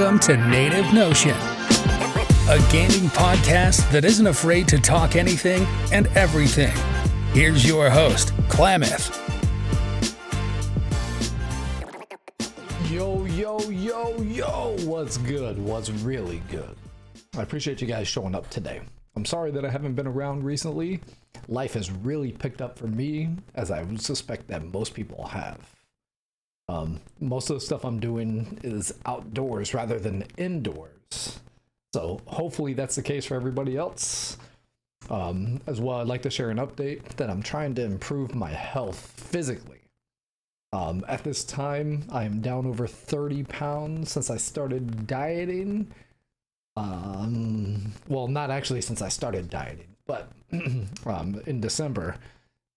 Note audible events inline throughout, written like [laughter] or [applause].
Welcome to Native Notion, a gaming podcast that isn't afraid to talk anything and everything. Here's your host, Klammath. Yo, yo, yo, yo, what's good? What's really good? I appreciate you guys showing up today. I'm sorry that I haven't been around recently. Life has really picked up for me, as I suspect that most people have. Um, most of the stuff I'm doing is outdoors rather than indoors. So hopefully that's the case for everybody else. Um, as well, I'd like to share an update that I'm trying to improve my health physically. Um, at this time, I am down over 30 pounds since I started dieting. Um, well, not actually since I started dieting, but [clears throat] um, in December,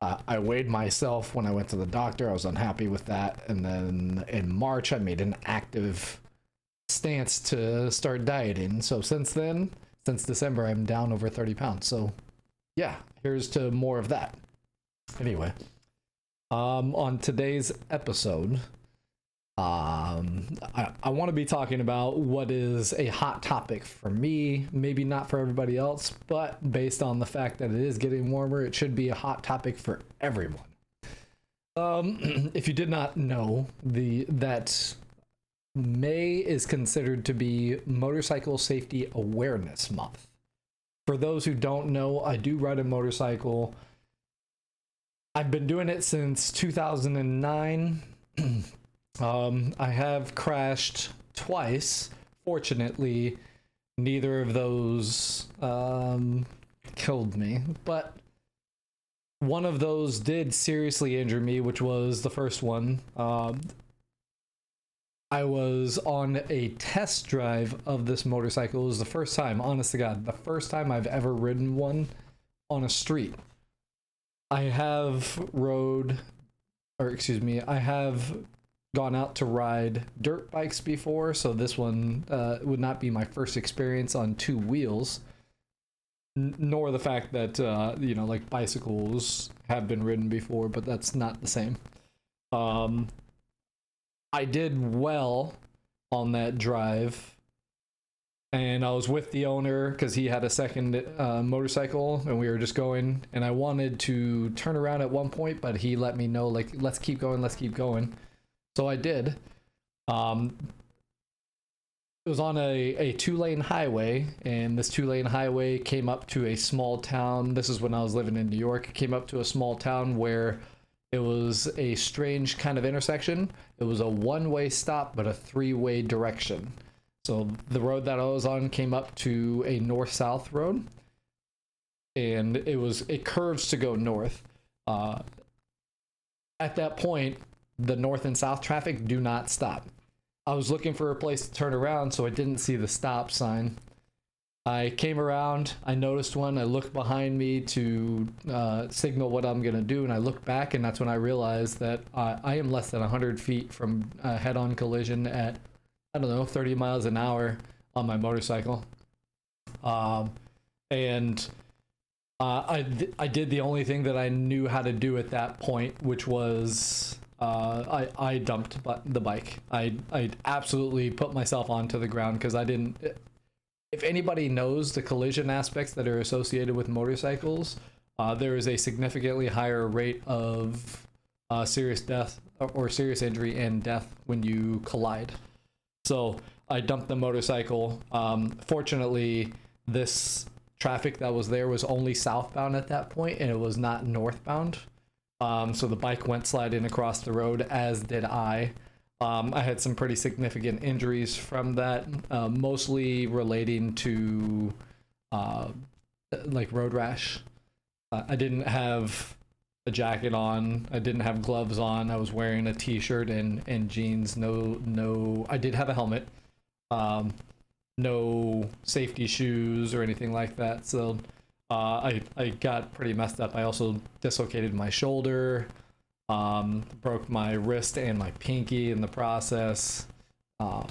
uh, I weighed myself when I went to the doctor. I was unhappy with that. And then in March, I made an active stance to start dieting. So since then, since December, I'm down over 30 pounds. So yeah, here's to more of that. Anyway, um, on today's episode, um, I, I want to be talking about what is a hot topic for me, maybe not for everybody else, but based on the fact that it is getting warmer, it should be a hot topic for everyone. Um, [clears throat] if you did not know, the that May is considered to be Motorcycle Safety Awareness Month. For those who don't know, I do ride a motorcycle. I've been doing it since 2009. [clears throat] Um, I have crashed twice. Fortunately, neither of those um, killed me, but one of those did seriously injure me, which was the first one. Um, I was on a test drive of this motorcycle. It was the first time, honest to God, the first time I've ever ridden one on a street. I have rode, or excuse me, I have gone out to ride dirt bikes before, so this one uh, would not be my first experience on two wheels. N- nor the fact that uh, you know, like bicycles have been ridden before, but that's not the same. Um, I did well on that drive, and I was with the owner because he had a second uh, motorcycle, and we were just going. And I wanted to turn around at one point, but he let me know, like, let's keep going, let's keep going. So I did. Um, it was on a, a two lane highway, and this two lane highway came up to a small town. This is when I was living in New York. It came up to a small town where it was a strange kind of intersection. It was a one way stop, but a three way direction. So the road that I was on came up to a north south road, and it was it curves to go north. Uh, at that point, the north and south traffic do not stop. I was looking for a place to turn around, so I didn't see the stop sign. I came around, I noticed one, I looked behind me to uh, signal what I'm going to do, and I looked back, and that's when I realized that uh, I am less than 100 feet from a head on collision at, I don't know, 30 miles an hour on my motorcycle. Um, and uh, I, th- I did the only thing that I knew how to do at that point, which was uh, I I dumped the bike. I I absolutely put myself onto the ground because I didn't. If anybody knows the collision aspects that are associated with motorcycles, uh, there is a significantly higher rate of uh, serious death or serious injury and death when you collide. So I dumped the motorcycle. Um, fortunately, this traffic that was there was only southbound at that point, and it was not northbound. Um, so the bike went sliding across the road, as did I. Um, I had some pretty significant injuries from that, uh, mostly relating to uh, like road rash. Uh, I didn't have a jacket on. I didn't have gloves on. I was wearing a t-shirt and, and jeans. No, no. I did have a helmet. Um, no safety shoes or anything like that. So uh, I I got pretty messed up. I also dislocated my shoulder, um, broke my wrist and my pinky in the process. Uh,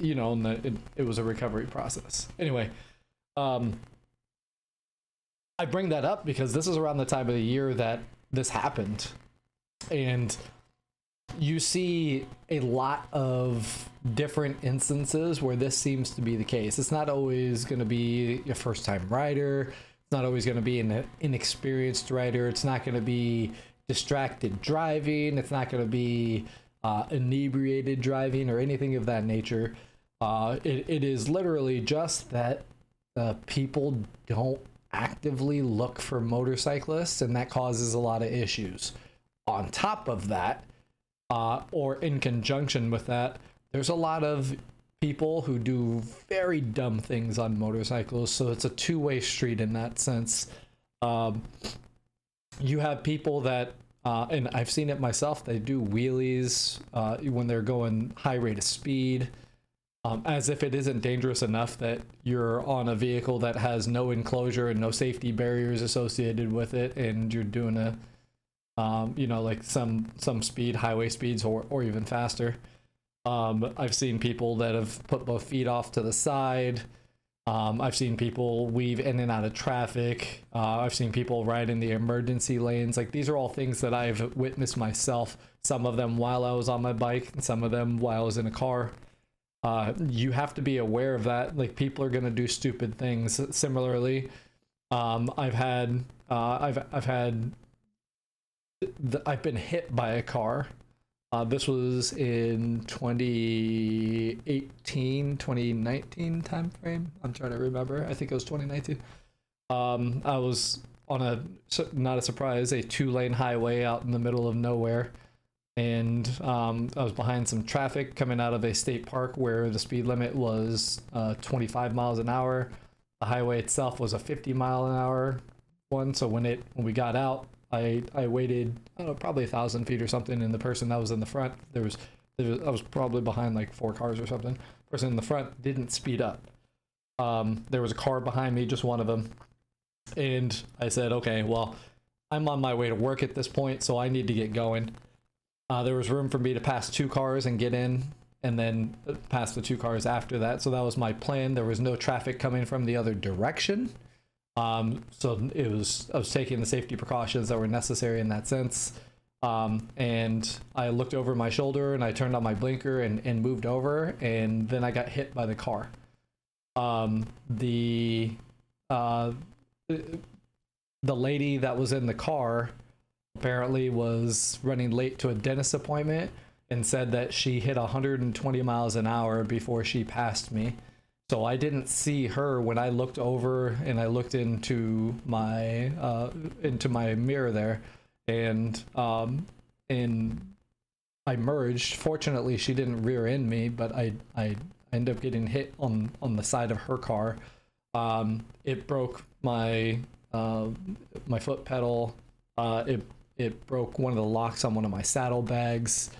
you know, and the, it, it was a recovery process. Anyway, um, I bring that up because this is around the time of the year that this happened, and you see a lot of different instances where this seems to be the case. It's not always going to be your first time rider. It's not always going to be an inexperienced rider. It's not going to be distracted driving. It's not going to be uh, inebriated driving or anything of that nature. Uh, it, it is literally just that uh, people don't actively look for motorcyclists, and that causes a lot of issues. On top of that, uh, or in conjunction with that, there's a lot of people who do very dumb things on motorcycles. So it's a two way street in that sense. Um, you have people that, uh, and I've seen it myself, they do wheelies uh, when they're going high rate of speed. Um, as if it isn't dangerous enough that you're on a vehicle that has no enclosure and no safety barriers associated with it, and you're doing a um, you know, like some some speed, highway speeds, or or even faster. Um, I've seen people that have put both feet off to the side. Um, I've seen people weave in and out of traffic. Uh, I've seen people ride in the emergency lanes. Like these are all things that I've witnessed myself. Some of them while I was on my bike, and some of them while I was in a car. Uh, you have to be aware of that. Like people are gonna do stupid things. Similarly, um, I've had uh, I've I've had I've been hit by a car. Uh, this was in 2018, 2019 time frame. I'm trying to remember. I think it was 2019. Um, I was on a not a surprise a two lane highway out in the middle of nowhere, and um, I was behind some traffic coming out of a state park where the speed limit was uh, 25 miles an hour. The highway itself was a 50 mile an hour one. So when it when we got out, I I waited I don't know probably a thousand feet or something, and the person that was in the front there was, there was I was probably behind like four cars or something. The person in the front didn't speed up. Um, there was a car behind me, just one of them, and I said, okay, well, I'm on my way to work at this point, so I need to get going. Uh, there was room for me to pass two cars and get in, and then pass the two cars after that. So that was my plan. There was no traffic coming from the other direction. Um, so it was I was taking the safety precautions that were necessary in that sense. Um, and I looked over my shoulder and I turned on my blinker and, and moved over and then I got hit by the car. Um, the uh, the lady that was in the car apparently was running late to a dentist appointment and said that she hit 120 miles an hour before she passed me. So I didn't see her when I looked over and I looked into my uh, into my mirror there, and um, and I merged. Fortunately, she didn't rear end me, but I I ended up getting hit on on the side of her car. Um, it broke my uh, my foot pedal. Uh, it it broke one of the locks on one of my saddlebags.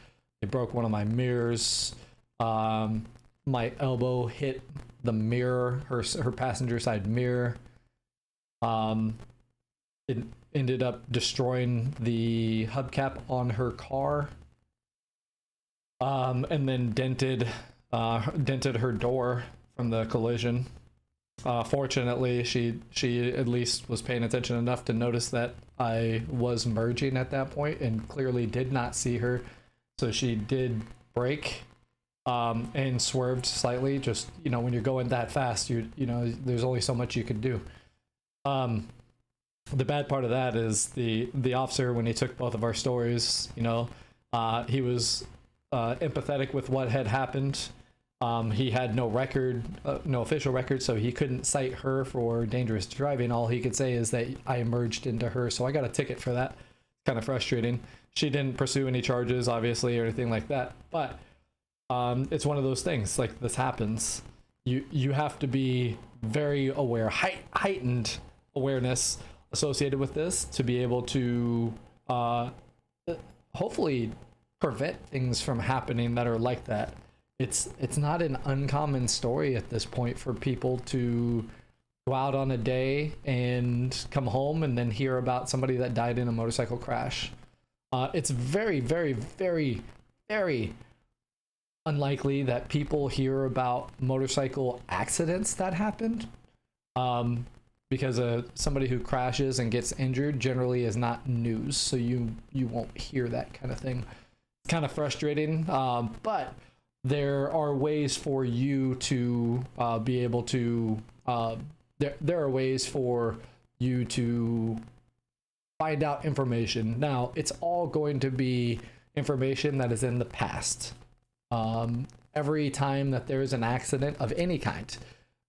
It broke one of my mirrors. Um, my elbow hit the mirror, her her passenger side mirror. Um, it ended up destroying the hubcap on her car. Um, and then dented uh, dented her door from the collision. Uh, fortunately, she she at least was paying attention enough to notice that I was merging at that point and clearly did not see her. So she did brake um, and swerved slightly. Just you know, when you're going that fast, you you know, there's only so much you can do. Um, the bad part of that is the the officer when he took both of our stories, you know, uh, he was uh, empathetic with what had happened. Um, he had no record, uh, no official record, so he couldn't cite her for dangerous driving. All he could say is that I emerged into her, so I got a ticket for that. Kind of frustrating. She didn't pursue any charges, obviously, or anything like that. But um, it's one of those things like this happens. You you have to be very aware height, heightened awareness associated with this to be able to uh, hopefully prevent things from happening that are like that. It's it's not an uncommon story at this point for people to go out on a day and come home and then hear about somebody that died in a motorcycle crash. Uh, it's very very very very unlikely that people hear about motorcycle accidents that happened um, because uh, somebody who crashes and gets injured generally is not news so you you won't hear that kind of thing It's kind of frustrating. Um, but there are ways for you to uh, be able to. Uh, there, there are ways for you to find out information. Now, it's all going to be information that is in the past. Um, every time that there is an accident of any kind,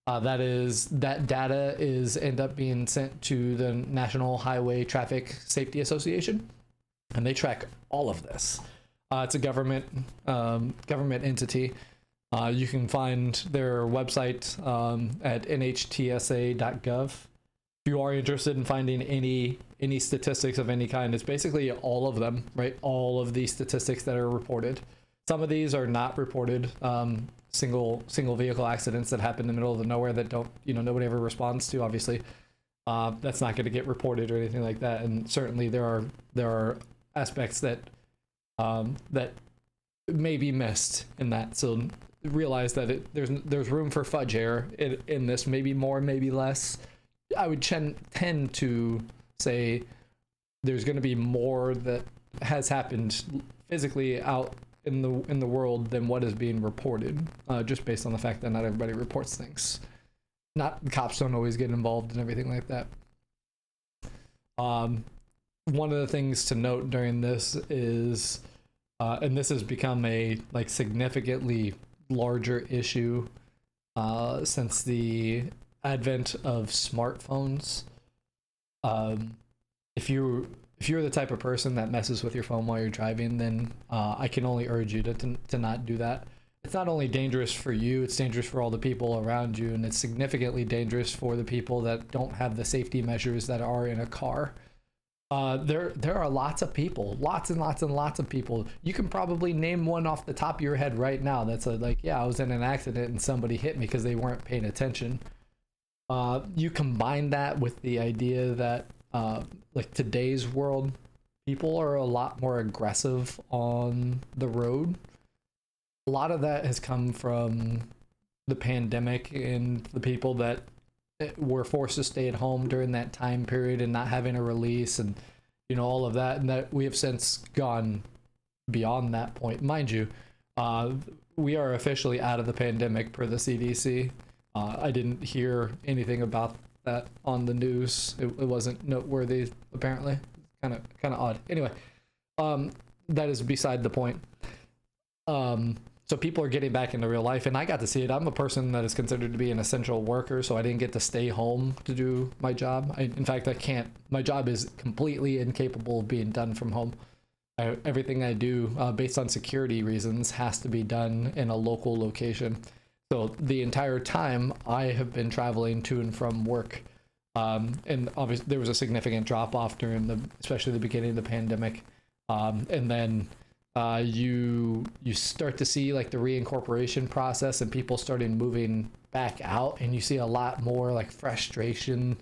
uh, that is that data is end up being sent to the National Highway Traffic Safety Association, and they track all of this. Uh, it's a government um, government entity. Uh, you can find their website um, at nhtsa.gov. If you are interested in finding any any statistics of any kind, it's basically all of them, right? All of the statistics that are reported. Some of these are not reported. Um, single single vehicle accidents that happen in the middle of the nowhere that don't you know nobody ever responds to. Obviously, uh, that's not going to get reported or anything like that. And certainly there are there are aspects that um, that may be missed in that. So realize that it, there's there's room for fudge here in, in this. Maybe more, maybe less. I would chen- tend to say there's going to be more that has happened physically out in the in the world than what is being reported, uh, just based on the fact that not everybody reports things. Not cops don't always get involved and everything like that. Um, one of the things to note during this is, uh, and this has become a like significantly larger issue uh, since the advent of smartphones. Um, if you if you're the type of person that messes with your phone while you're driving, then uh, I can only urge you to, to, to not do that. It's not only dangerous for you, it's dangerous for all the people around you, and it's significantly dangerous for the people that don't have the safety measures that are in a car. Uh, there, there are lots of people, lots and lots and lots of people. You can probably name one off the top of your head right now. That's a, like, yeah, I was in an accident and somebody hit me because they weren't paying attention. Uh, you combine that with the idea that uh, like today's world, people are a lot more aggressive on the road. A lot of that has come from the pandemic and the people that eh, were forced to stay at home during that time period and not having a release and you know all of that and that we have since gone beyond that point mind you uh, we are officially out of the pandemic per the cdc uh, i didn't hear anything about that on the news. It, it wasn't noteworthy, apparently. Kind of kind of odd. Anyway, um, that is beside the point. Um, so people are getting back into real life, and I got to see it. I'm a person that is considered to be an essential worker, so I didn't get to stay home to do my job. I, in fact, I can't. My job is completely incapable of being done from home. I, everything I do, uh, based on security reasons, has to be done in a local location. So the entire time I have been traveling to and from work, um, and obviously there was a significant drop off during the, especially the beginning of the pandemic, um, and then uh, you you start to see like the reincorporation process and people starting moving back out, and you see a lot more like frustration.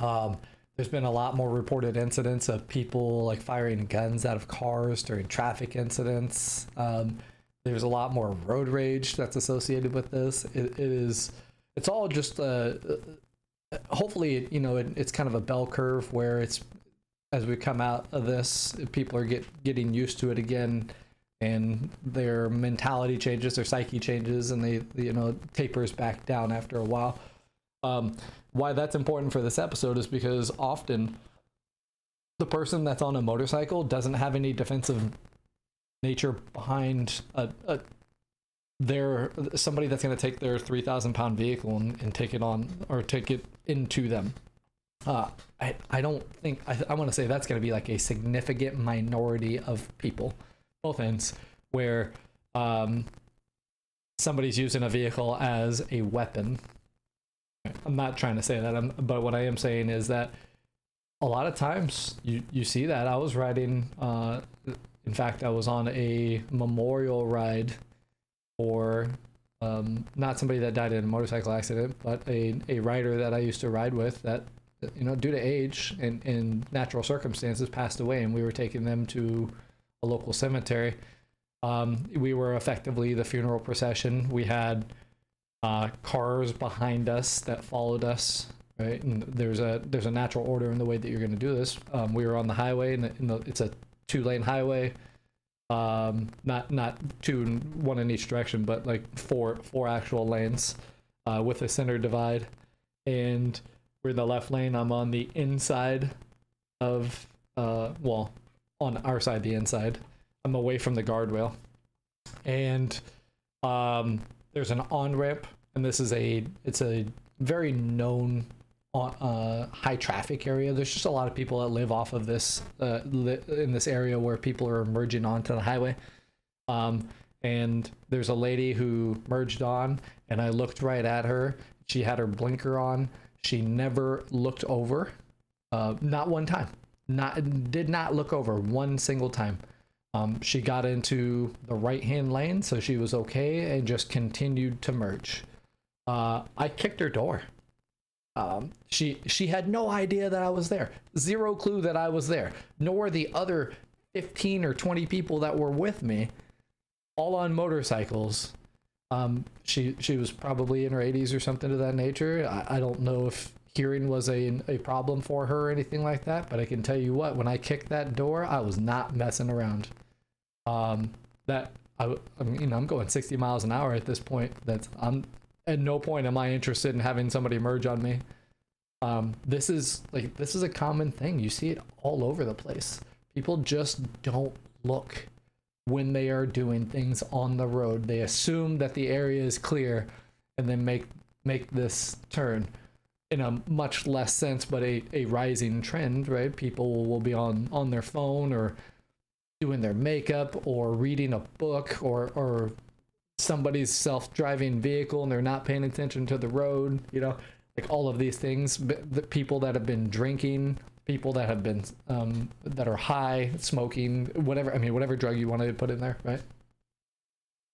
Um, there's been a lot more reported incidents of people like firing guns out of cars during traffic incidents. Um, there's a lot more road rage that's associated with this. it, it is, it's all just, uh, uh, hopefully, you know, it, it's kind of a bell curve where it's, as we come out of this, people are get, getting used to it again and their mentality changes, their psyche changes, and they, you know, tapers back down after a while. Um, why that's important for this episode is because often the person that's on a motorcycle doesn't have any defensive nature behind a, a their somebody that's going to take their 3000 pound vehicle and, and, take it on or take it into them. Uh, I, I don't think I, I want to say that's going to be like a significant minority of people both ends where um, somebody's using a vehicle as a weapon. I'm not trying to say that I'm, but what i am saying is that a lot of times you, you see that. I was riding uh, in fact, I was on a memorial ride for um, not somebody that died in a motorcycle accident, but a, a rider that I used to ride with that, you know, due to age and, and natural circumstances passed away, and we were taking them to a local cemetery. Um, we were effectively the funeral procession. We had uh, cars behind us that followed us. Right, and there's a there's a natural order in the way that you're going to do this. Um, we were on the highway, and, the, the, it's a two lane highway. Um, not not two one in each direction, but like four four actual lanes, uh, with a center divide, and we're in the left lane. I'm on the inside of uh, well, on our side, the inside. I'm away from the guardrail, and um, there's an on ramp, and this is a it's a very known uh, high traffic area. There's just a lot of people that live off of this uh, li- in this area where people are merging onto the highway. Um, and there's a lady who merged on, and I looked right at her. She had her blinker on. She never looked over, uh, not one time. Not did not look over one single time. Um, she got into the right hand lane, so she was okay, and just continued to merge. Uh, I kicked her door. Um, she she had no idea that I was there, zero clue that I was there, nor the other fifteen or twenty people that were with me, all on motorcycles. Um, she she was probably in her 80s or something to that nature. I, I don't know if hearing was a a problem for her or anything like that, but I can tell you what, when I kicked that door, I was not messing around. Um, that I, I mean, I'm going 60 miles an hour at this point. That's I'm at no point am I interested in having somebody merge on me. Um, this is like this is a common thing. You see it all over the place. People just don't look when they are doing things on the road. They assume that the area is clear and then make make this turn in a much less sense, but a, a rising trend, right? People will be on on their phone or doing their makeup or reading a book or or somebody's self-driving vehicle and they're not paying attention to the road you know like all of these things. The people that have been drinking people that have been um, that are high smoking whatever i mean whatever drug you want to put in there right?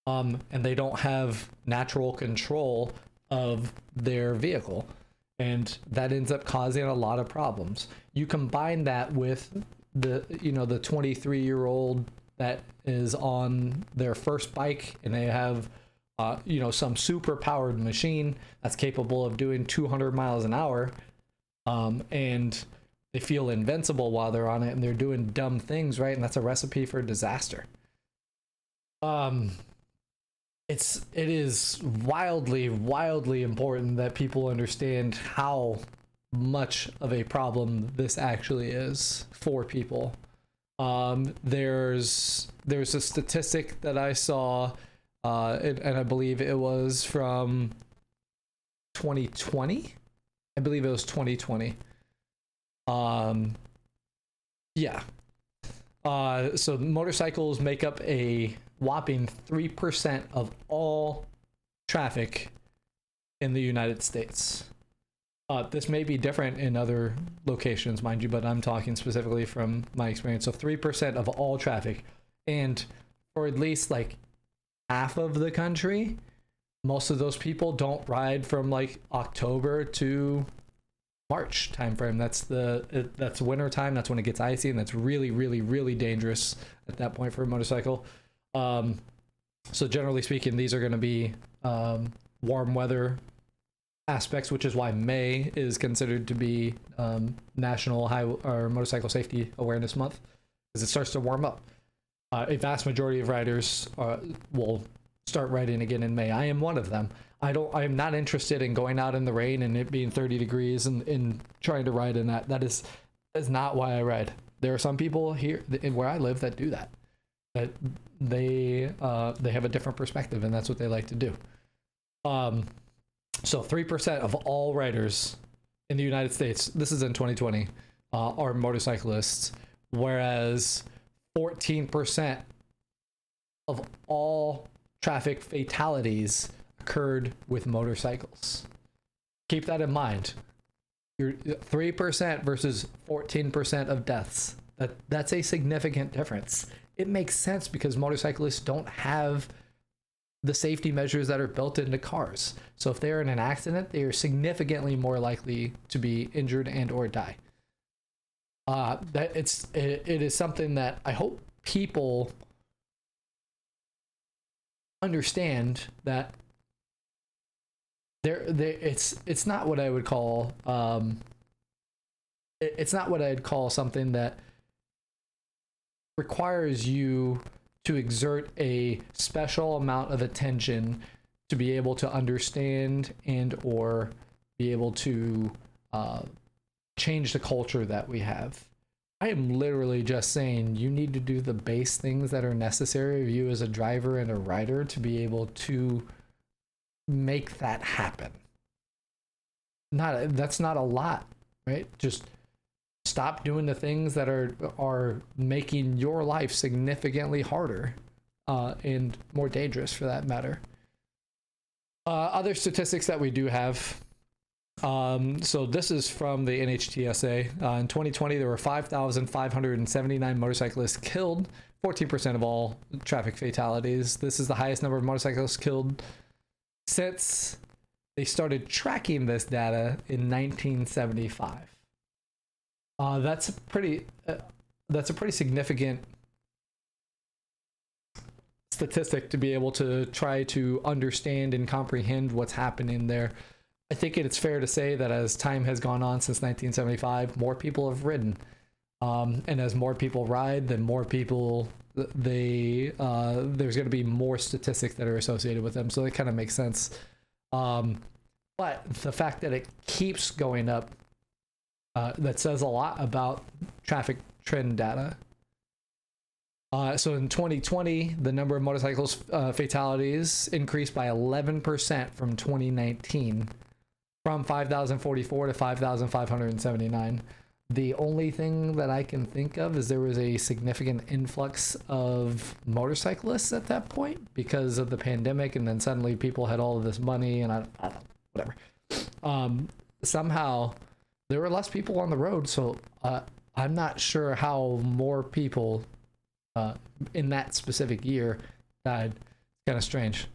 Um, and they don't have natural control of their vehicle. And that ends up causing a lot of problems. You combine that with the you know the 23 year old that is on their first bike and they have uh, you know some super powered machine that's capable of doing 200 miles an hour um, and they feel invincible while they're on it and they're doing dumb things right? And that's a recipe for disaster. Um it's it is wildly wildly important that people understand how much of a problem this actually is for people um, there's there's a statistic that I saw, uh, and, I believe it was from 2020. I believe it was 2020. Um, yeah. Uh, so motorcycles make up a whopping three percent of all traffic in the United States. Uh, this may be different in other locations, mind you, but I'm talking specifically from my experience. So 3% of all traffic, and for at least like half of the country, most of those people don't ride from like October to March timeframe. That's the that's winter time. That's when it gets icy, and that's really, really, really dangerous at that point for a motorcycle. Um, so generally speaking, these are going to be um, warm weather aspects, which is why May is considered to be um, National High or Motorcycle Safety Awareness Month, because it starts to warm up. Uh, a vast majority of riders uh, will start riding again in May. I am one of them. I don't. I am not interested in going out in the rain and it being 30 degrees and, and trying to ride in that. That is that is not why I ride. There are some people here where I live that do that. That they uh, they have a different perspective and that's what they like to do. Um, so 3% of all riders in the United States, this is in 2020, uh, are motorcyclists, whereas 14% of all traffic fatalities occurred with motorcycles. Keep that in mind. You're 3% versus 14% of deaths. That that's a significant difference. It makes sense because motorcyclists don't have the safety measures that are built into cars. So if they're in an accident, they are significantly more likely to be injured and or die. Uh, that it's it, it is something that I hope people understand that there there it's it's not what I would call um it, it's not what I'd call something that requires you to exert a special amount of attention to be able to understand and or be able to uh, change the culture that we have. I am literally just saying you need to do the base things that are necessary of you as a driver and a rider to be able to make that happen. Not that's not a lot, right? Just stop doing the things that are are making your life significantly harder uh, and more dangerous for that matter. Uh, other statistics that we do have. Um, so this is from the NHTSA. Uh, in 2020, there were 5,579 motorcyclists killed, 14% of all traffic fatalities. This is the highest number of motorcyclists killed since they started tracking this data in 1975. Uh, that's a pretty uh, that's a pretty significant statistic to be able to try to understand and comprehend what's happening there. I think it's fair to say that as time has gone on since 1975, more people have ridden, um, and as more people ride, then more people they uh, there's going to be more statistics that are associated with them. So it kind of makes sense. Um, but the fact that it keeps going up uh, that says a lot about traffic trend data. Uh, so in 2020, the number of motorcycles uh, fatalities increased by 11% from 2019, from 5,044 to 5,579. The only thing that I can think of is there was a significant influx of motorcyclists at that point because of the pandemic, and then suddenly people had all of this money, and I, I whatever. Um, somehow there were less people on the road, so uh, I'm not sure how more people uh, in that specific year died. It's kind of strange.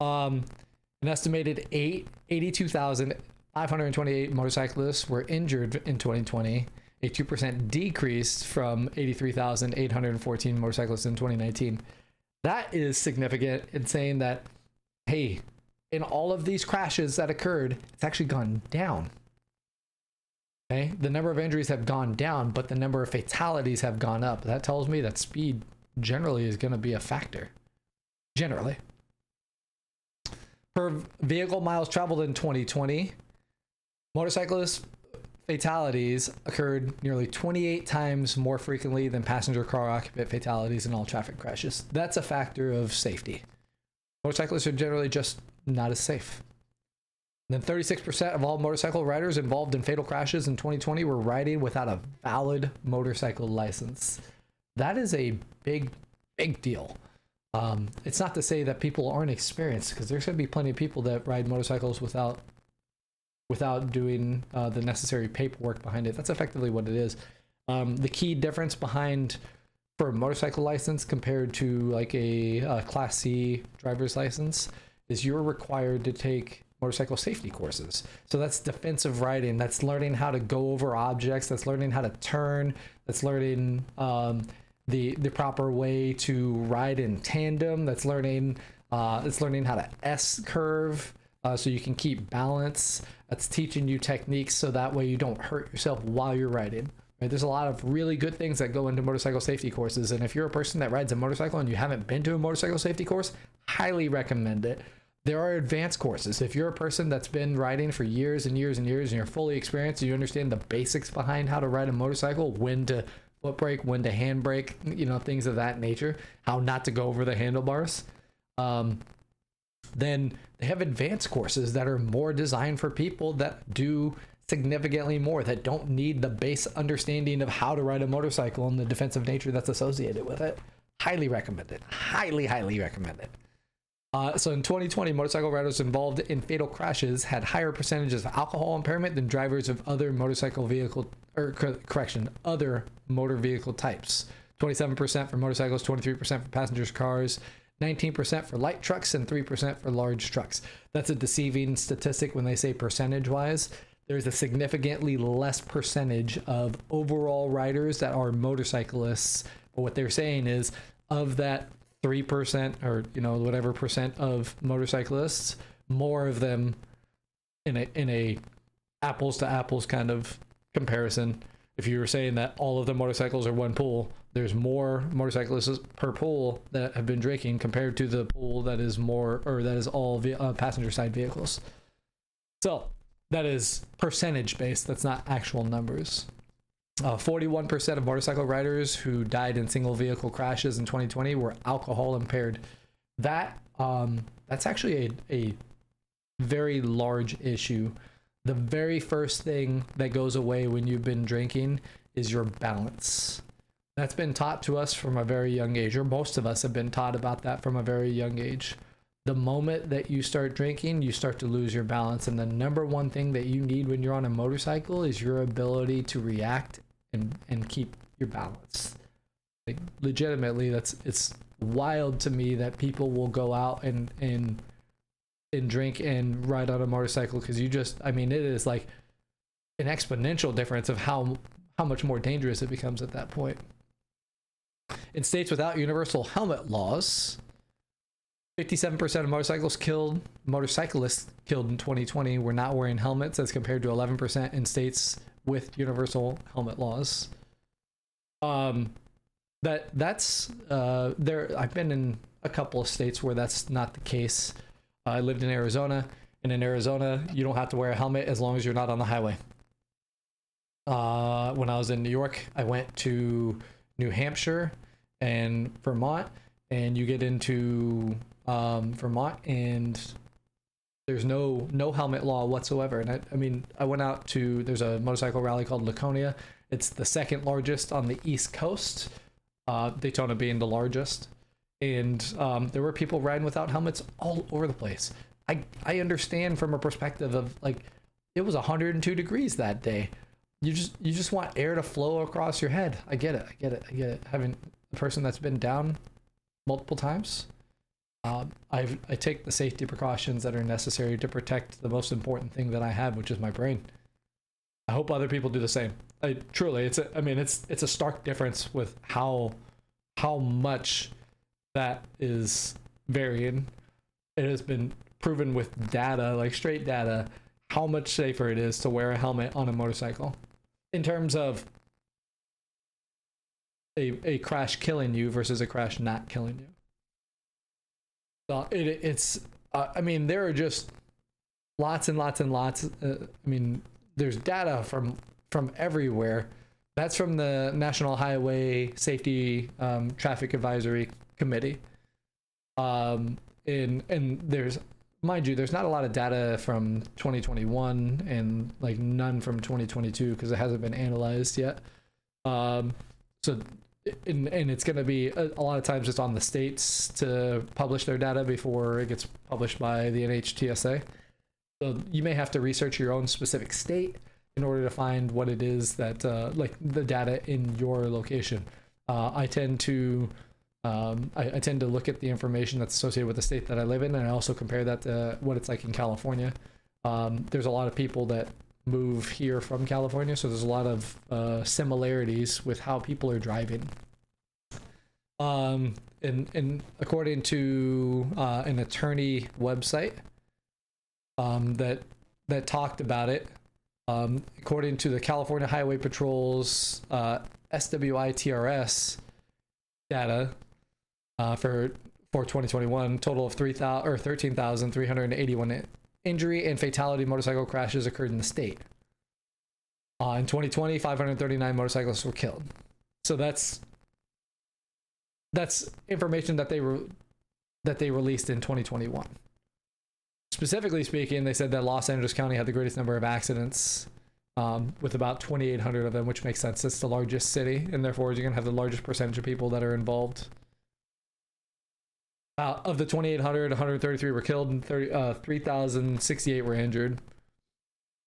Um, an estimated eight, 82,528 motorcyclists were injured in 2020, a 2% decrease from 83,814 motorcyclists in 2019. That is significant in saying that, hey, in all of these crashes that occurred, it's actually gone down. Okay, the number of injuries have gone down, but the number of fatalities have gone up. That tells me that speed generally is going to be a factor. Generally. Per vehicle miles traveled in 2020, motorcyclist fatalities occurred nearly 28 times more frequently than passenger car occupant fatalities in all traffic crashes. That's a factor of safety. Motorcyclists are generally just not as safe. Then 36% of all motorcycle riders involved in fatal crashes in 2020 were riding without a valid motorcycle license. That is a big, big deal. Um, it's not to say that people aren't experienced, because there's going to be plenty of people that ride motorcycles without without doing uh, the necessary paperwork behind it. That's effectively what it is. Um, the key difference behind for a motorcycle license compared to like a, a Class C driver's license is you're required to take motorcycle safety courses. So that's defensive riding. That's learning how to go over objects. That's learning how to turn. That's learning um, the the proper way to ride in tandem. That's learning. Uh, it's learning how to S curve. Uh, so you can keep balance. That's teaching you techniques so that way you don't hurt yourself while you're riding. Right? There's a lot of really good things that go into motorcycle safety courses, and if you're a person that rides a motorcycle and you haven't been to a motorcycle safety course, highly recommend it there are advanced courses. If you're a person that's been riding for years and years and years and you're fully experienced, you understand the basics behind how to ride a motorcycle, when to foot brake, when to hand brake, you know, things of that nature, how not to go over the handlebars. Um, then they have advanced courses that are more designed for people that do significantly more, that don't need the base understanding of how to ride a motorcycle and the defensive nature that's associated with it. Highly recommend it. Highly, highly recommend it. Uh, so in 2020, motorcycle riders involved in fatal crashes had higher percentages of alcohol impairment than drivers of other motorcycle vehicle, or correction, other motor vehicle types. 27% for motorcycles, 23% for passengers cars, 19% for light trucks, and 3% for large trucks. That's a deceiving statistic when they say percentage wise. There's a significantly less percentage of overall riders that are motorcyclists. But what they're saying is of that three percent or you know whatever percent of motorcyclists, more of them in a in a apples to apples kind of comparison if you were saying that all of the motorcycles are one pool, there's more motorcyclists per pool that have been drinking compared to the pool that is more or that is all uh, passenger side vehicles. So that is percentage based. That's not actual numbers. Uh, 41% of motorcycle riders who died in single vehicle crashes in 2020 were alcohol impaired. That um, that's actually a, a very large issue. The very first thing that goes away when you've been drinking is your balance. That's been taught to us from a very young age, or most of us have been taught about that from a very young age. The moment that you start drinking, you start to lose your balance. And the number one thing that you need when you're on a motorcycle is your ability to react and, and keep your balance. Like, legitimately, that's it's wild to me that people will go out and and and drink and ride on a motorcycle because you just I mean it is like an exponential difference of how how much more dangerous it becomes at that point. In states without universal helmet laws, 57% of motorcycles killed motorcyclists killed in 2020 were not wearing helmets as compared to 11% in states with universal helmet laws. Um that that's uh there I've been in a couple of states where that's not the case. I lived in Arizona, and in Arizona, you don't have to wear a helmet as long as you're not on the highway. Uh, when I was in New York, I went to New Hampshire and Vermont, and you get into um, Vermont, and there's no no helmet law whatsoever. And I, I mean, I went out to there's a motorcycle rally called Laconia. It's the second largest on the East Coast, uh, Daytona being the largest and um, there were people riding without helmets all over the place. I I understand from a perspective of like it was 102 degrees that day. You just you just want air to flow across your head. I get it. I get it. I get it. Having a person that's been down multiple times, um, I I take the safety precautions that are necessary to protect the most important thing that I have, which is my brain. I hope other people do the same. I truly, it's a, I mean, it's it's a stark difference with how how much that is varying. It has been proven with data, like straight data, how much safer it is to wear a helmet on a motorcycle in terms of a, a crash killing you versus a crash not killing you. So it, it's, uh, I mean, there are just lots and lots and lots. Uh, I mean, there's data from from everywhere. That's from the National Highway Safety um, Traffic Advisory Committee. Um, and and there's mind you, there's not a lot of data from 2021 and like none from 2022 because it hasn't been analyzed yet. Um, so and, and it's going to be a, a, lot of times just on the states to publish their data before it gets published by the NHTSA. So you may have to research your own specific state in order to find what it is that uh, like the data in your location. Uh, I tend to um, I, I, tend to look at the information that's associated with the state that I live in, and I also compare that to what it's like in California. Um, there's a lot of people that move here from California, so there's a lot of uh, similarities with how people are driving. Um, and, and according to uh, an attorney website um, that that talked about it, um, according to the California Highway Patrol's uh, SWITRS data, uh, for for 2021. Total of 3,000 or 13,381 injury and fatality motorcycle crashes occurred in the state. Uh, in 2020, 539 motorcyclists were killed. So that's that's information that they were that they released in 2021. Specifically speaking, they said that Los Angeles County had the greatest number of accidents, um, with about 2,800 of them, which makes sense. It's the largest city, and therefore you're gonna have the largest percentage of people that are involved uh, of the 2,800, 133 were killed and 30, uh, 3,068 were injured.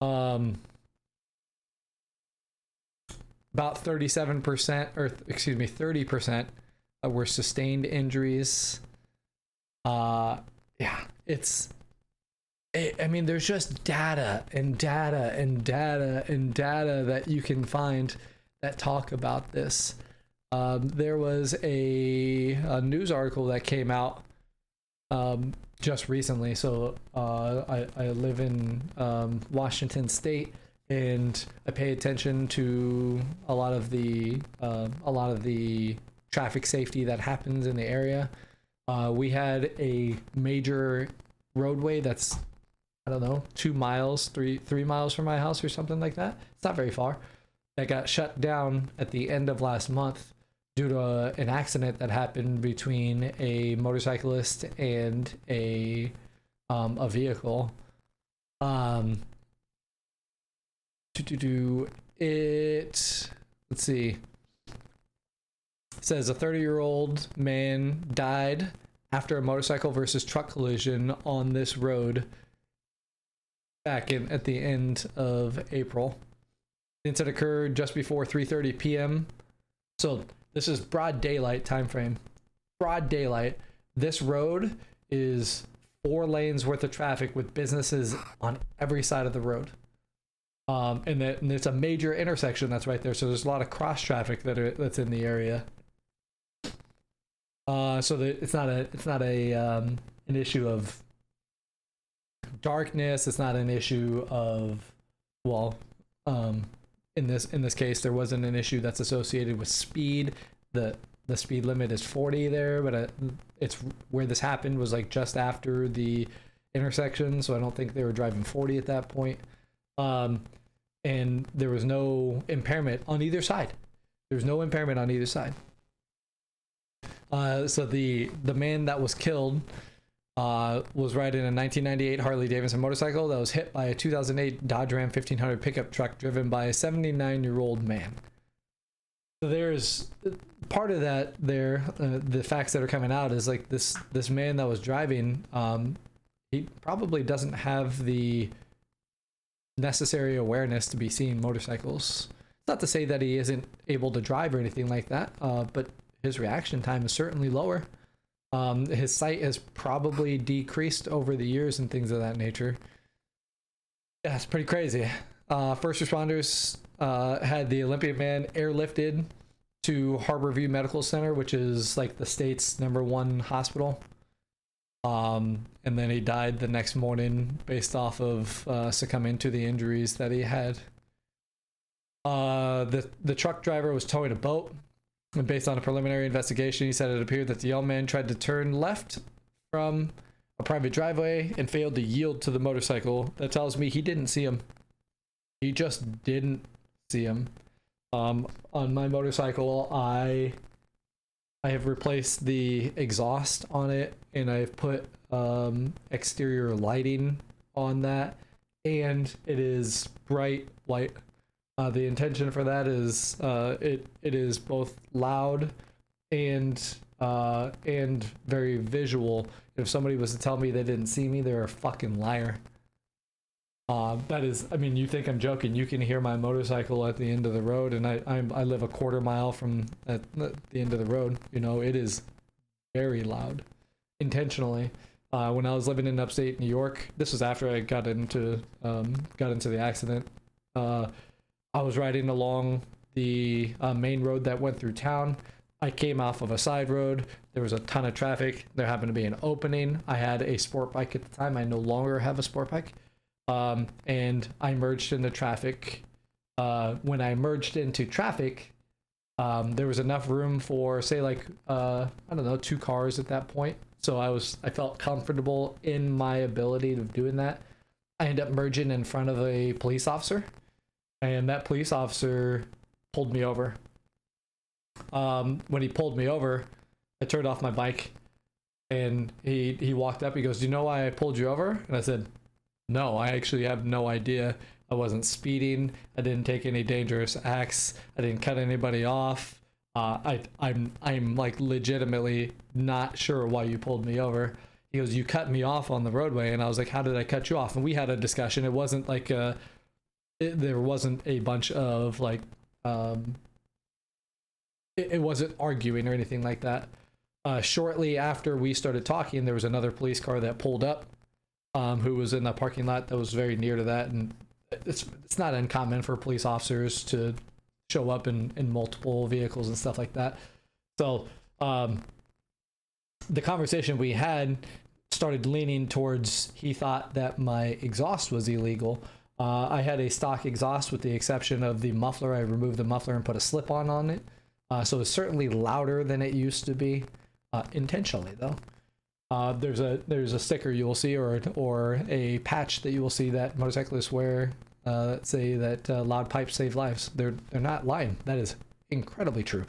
Um, about 37%, or excuse me, 30% were sustained injuries. Uh, yeah, it's. It, I mean, there's just data and data and data and data that you can find that talk about this. Um, there was a, a, news article that came out um, just recently. So uh, I, I live in um, Washington State, and I pay attention to a lot of the uh, a lot of the traffic safety that happens in the area. Uh, we had a major roadway that's I don't know two miles, three three miles from my house or something like that. It's not very far. That got shut down at the end of last month due to a, an accident that happened between a motorcyclist and a um, a vehicle. Um, to do do it. Let's see. It says a 30 year old man died after a motorcycle versus truck collision on this road back in at the end of April. The incident occurred just before 3:30 p.m. So this is broad daylight time frame. Broad daylight. This road is four lanes worth of traffic with businesses on every side of the road. Um, and, that, and it's a major intersection that's right there. So there's a lot of cross traffic that are, that's in the area. Uh, so that it's not a it's not a um, an issue of darkness. It's not an issue of well, um, in this in this case, there wasn't an issue that's associated with speed. the The speed limit is 40 there, but uh, it's where this happened was like just after the intersection, so I don't think they were driving 40 at that point. Um, and there was no impairment on either side. There was no impairment on either side. Uh, so the the man that was killed uh, was riding a 1998 Harley Davidson motorcycle that was hit by a 2008 Dodge Ram 1500 pickup truck driven by a 79 year old man. So there's part of that there. Uh, the facts that are coming out is like this this man that was driving. Um, he probably doesn't have the necessary awareness to be seeing motorcycles. Not to say that he isn't able to drive or anything like that, uh, but his reaction time is certainly lower. Um, his sight has probably decreased over the years and things of that nature. Yeah, it's pretty crazy. Uh, first responders uh, had the Olympia man airlifted to Harborview Medical Center, which is like the state's number one hospital. Um, and then he died the next morning based off of uh, succumbing to the injuries that he had. Uh, the the truck driver was towing a boat and based on a preliminary investigation, he said it appeared that the young man tried to turn left from a private driveway and failed to yield to the motorcycle. That tells me he didn't see him. He just didn't see him. Um, on my motorcycle, I I have replaced the exhaust on it, and I've put um, exterior lighting on that, and it is bright white uh, the intention for that is uh, it it is both loud and uh, and very visual. If somebody was to tell me they didn't see me, they're a fucking liar. Uh, that is, I mean, you think I'm joking? You can hear my motorcycle at the end of the road, and I I'm, i live a quarter mile from at the end of the road. You know, it is very loud, intentionally. Uh, when I was living in upstate New York, this was after I got into um, got into the accident. Uh, I was riding along the uh, main road that went through town. I came off of a side road. There was a ton of traffic. There happened to be an opening. I had a sport bike at the time. I no longer have a sport bike. Um, and I merged into traffic. Uh, when I merged into traffic, um, there was enough room for, say, like uh, I don't know, two cars at that point. So I was I felt comfortable in my ability of doing that. I ended up merging in front of a police officer and that police officer pulled me over. Um, when he pulled me over, I turned off my bike, and he he walked up. He goes, "Do you know why I pulled you over?" And I said, "No, I actually have no idea. I wasn't speeding. I didn't take any dangerous acts. I didn't cut anybody off. Uh, I I'm I'm like legitimately not sure why you pulled me over." He goes, "You cut me off on the roadway," and I was like, "How did I cut you off?" And we had a discussion. It wasn't like a it, there wasn't a bunch of like um it, it wasn't arguing or anything like that. Uh shortly after we started talking there was another police car that pulled up um who was in the parking lot that was very near to that. And it's it's not uncommon for police officers to show up in in multiple vehicles and stuff like that. So um the conversation we had started leaning towards he thought that my exhaust was illegal Uh, I had a stock exhaust with the exception of the muffler. I removed the muffler and put a slip on on it. Uh, so it's certainly louder than it used to be, uh, intentionally though. Uh, there's a there's a sticker you will see or or a patch that you will see that motorcyclists wear uh, that say that uh, loud pipes save lives. They're they're not lying. That is incredibly true.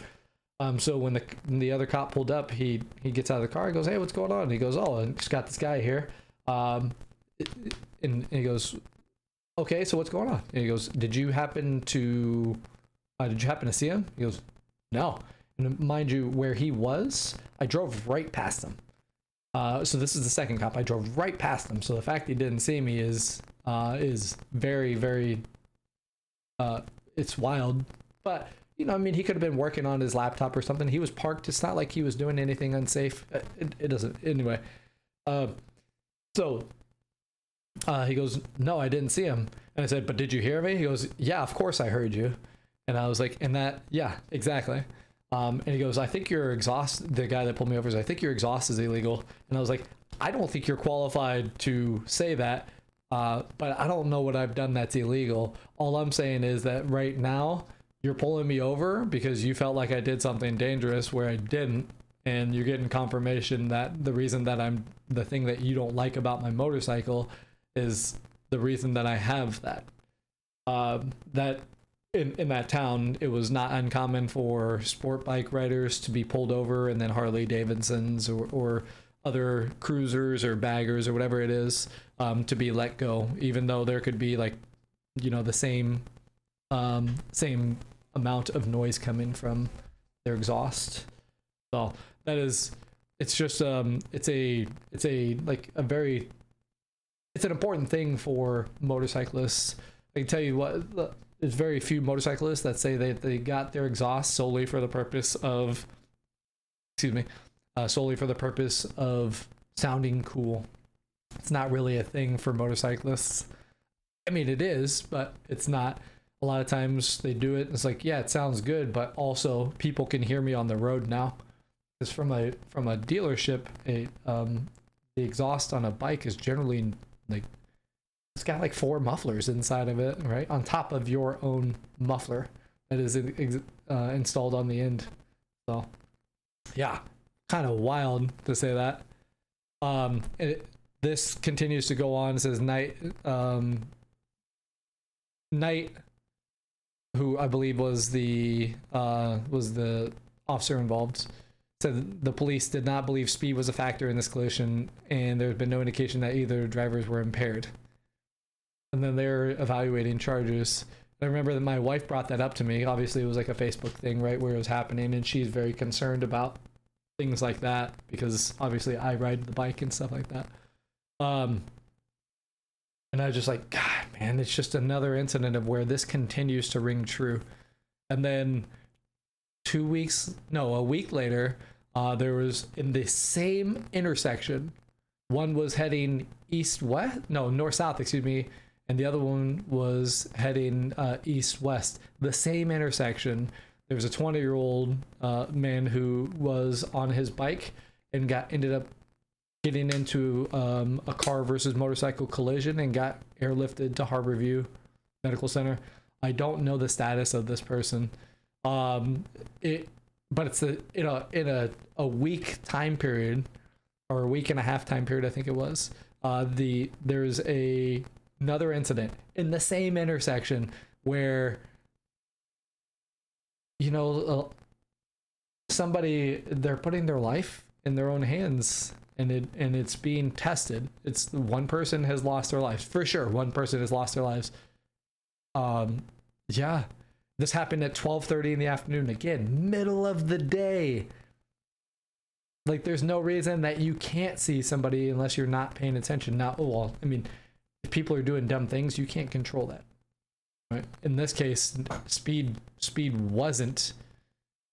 Um, so when the when the other cop pulled up, he he gets out of the car. He goes, "Hey, what's going on?" And he goes, "Oh, and just got this guy here." Um, and, and he goes, "Okay, so what's going on?" And he goes, "Did you happen to uh, did you happen to see him?" He goes, "No." And mind you, where he was, I drove right past him. Uh, so this is the second cop. I drove right past him. So the fact he didn't see me is uh, is very very uh, it's wild. But you know, I mean, he could have been working on his laptop or something. He was parked. It's not like he was doing anything unsafe. Uh, It, it doesn't. Anyway, uh, so uh, he goes, "No, I didn't see him." And I said, "But did you hear me?" He goes, "Yeah, of course I heard you." And I was like, "And that, yeah, exactly." Um, and he goes, "I think your exhaust." The guy that pulled me over says, "I think your exhaust is illegal." And I was like, "I don't think you're qualified to say that." Uh, but I don't know what I've done that's illegal. All I'm saying is that right now you're pulling me over because you felt like I did something dangerous where I didn't, and you're getting confirmation that the reason that I'm the thing that you don't like about my motorcycle is the reason that I have that. Uh, that in in that town, it was not uncommon for sport bike riders to be pulled over, and then Harley Davidsons or or other cruisers or baggers or whatever it is um, to be let go, even though there could be like, you know, the same um, same amount of noise coming from their exhaust. So that is, it's just um, it's a it's a like a very, it's an important thing for motorcyclists. I can tell you what, there's very few motorcyclists that say that they got their exhaust solely for the purpose of, excuse me, uh, solely for the purpose of sounding cool. It's not really a thing for motorcyclists. I mean, it is, but it's not. A lot of times they do it. It's like, yeah, it sounds good, but also people can hear me on the road now. Because from a from a dealership, a um, the exhaust on a bike is generally like it's got like four mufflers inside of it, right? On top of your own muffler that is uh, installed on the end. So, yeah, kind of wild to say that. Um, it, this continues to go on. It says Knight, um, Knight, who I believe was the uh, was the officer involved, said the police did not believe speed was a factor in this collision, and there had been no indication that either drivers were impaired. And then they're evaluating charges. I remember that my wife brought that up to me. Obviously, it was like a Facebook thing, right, where it was happening, and she's very concerned about things like that because obviously I ride the bike and stuff like that. Um, and I was just like, God, man, it's just another incident of where this continues to ring true. And then two weeks, no, a week later, uh, there was in the same intersection, one was heading east west, no, north south, excuse me, and the other one was heading uh, east west. The same intersection. There was a 20 year old uh, man who was on his bike and got ended up getting into um, a car versus motorcycle collision and got airlifted to Harborview Medical Center. I don't know the status of this person. Um, it, but it's a in a in a a week time period or a week and a half time period, I think it was. Uh, the there's a another incident in the same intersection where you know uh, somebody they're putting their life in their own hands and it and it's being tested it's one person has lost their lives for sure one person has lost their lives um yeah this happened at 12:30 in the afternoon. Again middle of the day. Like there's no reason that you can't see somebody unless you're not paying attention. Now oh, well i mean if people are doing dumb things you can't control that. Right? In this case speed speed wasn't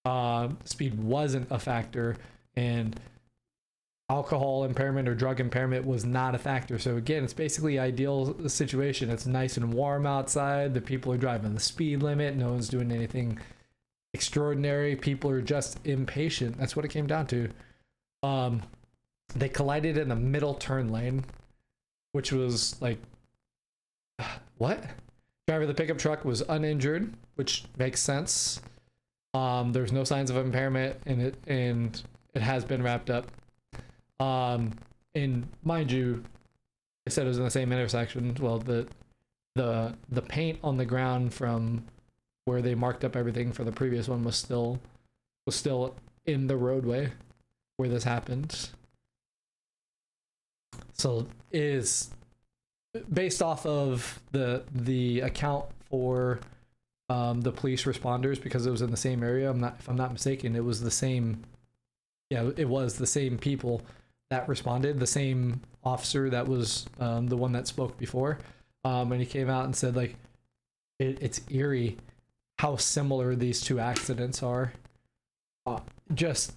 uh speed wasn't a factor. And alcohol impairment or drug impairment was not a factor. So again it's basically ideal situation. It's nice and warm outside. The people are driving the speed limit. No one's doing anything extraordinary. People are just impatient. That's what it came down to. Um they collided in the middle turn lane which was like [sighs] what? Driver of the pickup truck was uninjured, which makes sense. Um, there's no signs of impairment, and it and it has been wrapped up. Um, and mind you, I said it was in the same intersection. Well, the the the paint on the ground from where they marked up everything for the previous one was still was still in the roadway where this happened. So is based off of the the account for um, the police responders because it was in the same area. I'm not if I'm not mistaken, it was the same. Yeah, it was the same people that responded, the same officer that was um, the one that spoke before, um, and he came out and said like, it, it's eerie how similar these two accidents are. Uh, just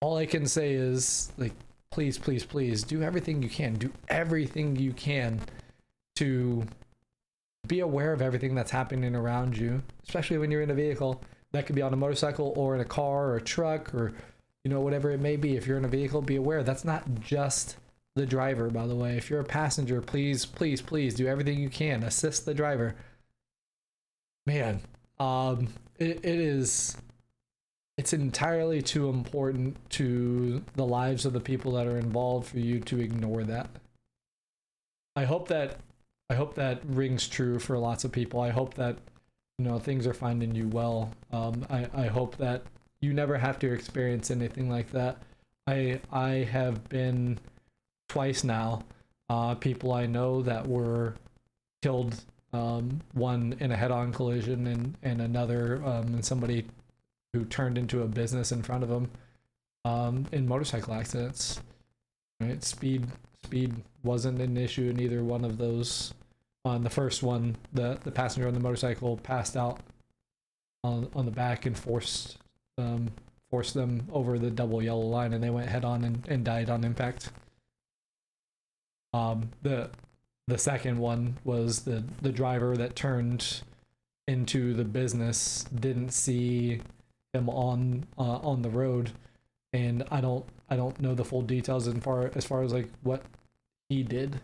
all I can say is like, please, please, please do everything you can. Do everything you can to be aware of everything that's happening around you, especially when you're in a vehicle. That could be on a motorcycle or in a car or a truck or you know whatever it may be. If you're in a vehicle, be aware that's not just the driver, by the way. If you're a passenger, please, please, please do everything you can. Assist the driver. Man, um, it, it is it's entirely too important to the lives of the people that are involved for you to ignore that. I hope that I hope that rings true for lots of people. I hope that you know things are finding you well. Um, I I hope that you never have to experience anything like that. I I have been twice now. Uh, people I know that were killed. Um, one in a head-on collision, and and another um, and somebody who turned into a business in front of them um, in motorcycle accidents. Right, speed speed wasn't an issue in either one of those. On the first one, the the passenger on the motorcycle passed out on on the back and forced um, forced them over the double yellow line, and they went head on and, and died on impact. Um, the the second one was the the driver that turned into the business didn't see him on uh, on the road, and I don't I don't know the full details as far as far as like what he did,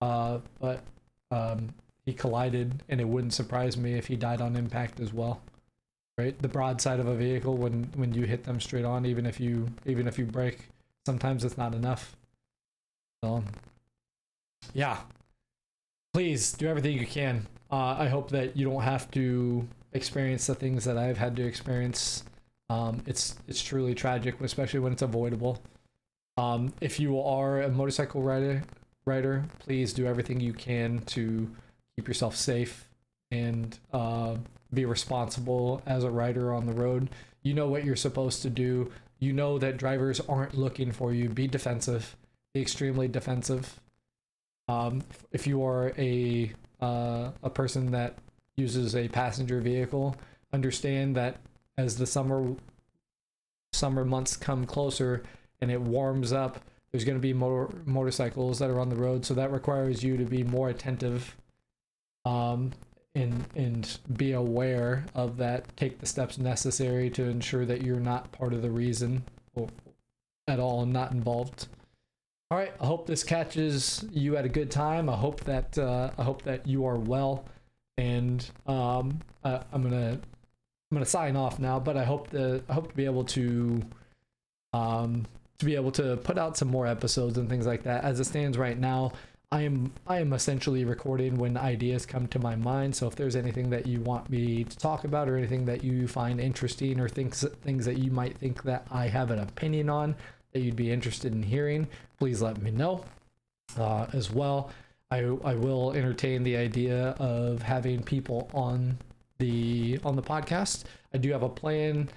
uh, but um, he collided, and it wouldn't surprise me if he died on impact as well. Right, the broadside of a vehicle when when you hit them straight on, even if you even if you brake, sometimes it's not enough. So, yeah, please do everything you can. Uh, I hope that you don't have to experience the things that I've had to experience. Um, it's it's truly tragic, especially when it's avoidable. Um, if you are a motorcycle rider, rider, please do everything you can to keep yourself safe and uh, be responsible as a rider on the road. You know what you're supposed to do. You know that drivers aren't looking for you. Be defensive. Be extremely defensive. Um, if you are a uh, a person that uses a passenger vehicle, understand that as the summer summer months come closer and it warms up, there's going to be motor, motorcycles that are on the road, so that requires you to be more attentive um, and and be aware of that. Take the steps necessary to ensure that you're not part of the reason or, at all and not involved. All right, I hope this catches you at a good time. I hope that uh, I hope that you are well and um, uh, I'm gonna I'm gonna sign off now. But I hope to I hope to be able to um, to be able to put out some more episodes and things like that. As it stands right now, I am I am essentially recording when ideas come to my mind. So if there's anything that you want me to talk about or anything that you find interesting or things things that you might think that I have an opinion on that you'd be interested in hearing, please let me know uh, as well. I I will entertain the idea of having people on the on the podcast. I do have a plan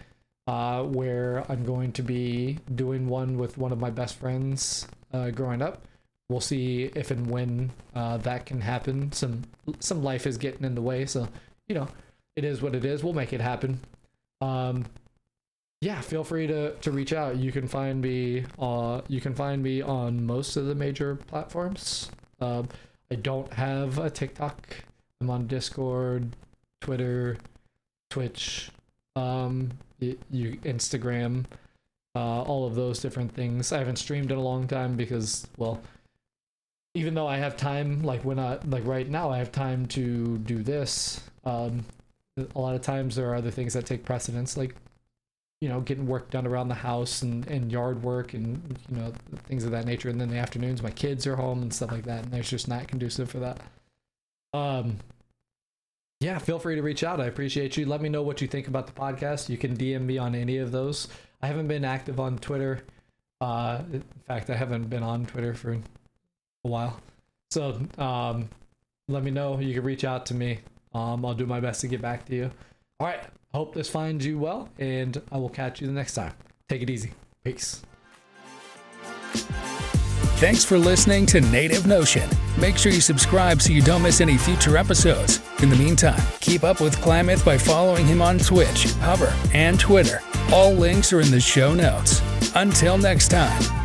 uh, where I'm going to be doing one with one of my best friends uh, growing up. We'll see if and when uh, that can happen. Some some life is getting in the way, so you know it is what it is. We'll make it happen. Um, yeah, feel free to to reach out. You can find me. Uh, you can find me on most of the major platforms. Um, I don't have a TikTok. I'm on Discord, Twitter, Twitch, um, you, you Instagram, uh, all of those different things. I haven't streamed in a long time because, well, even though I have time, like when I like right now, I have time to do this. Um, a lot of times there are other things that take precedence, like you know, getting work done around the house and, and yard work and you know things of that nature. And then the afternoons, my kids are home and stuff like that, and there's just not conducive for that. Um, yeah, feel free to reach out. I appreciate you. Let me know what you think about the podcast. You can DM me on any of those. I haven't been active on Twitter. Uh, in fact, I haven't been on Twitter for a while. So um, let me know. You can reach out to me. Um, I'll do my best to get back to you. All right. Hope this finds you well, and I will catch you the next time. Take it easy. Peace. Thanks for listening to Native Notion. Make sure you subscribe so you don't miss any future episodes. In the meantime, keep up with Klammath by following him on Twitch, Hover, and Twitter. All links are in the show notes. Until next time.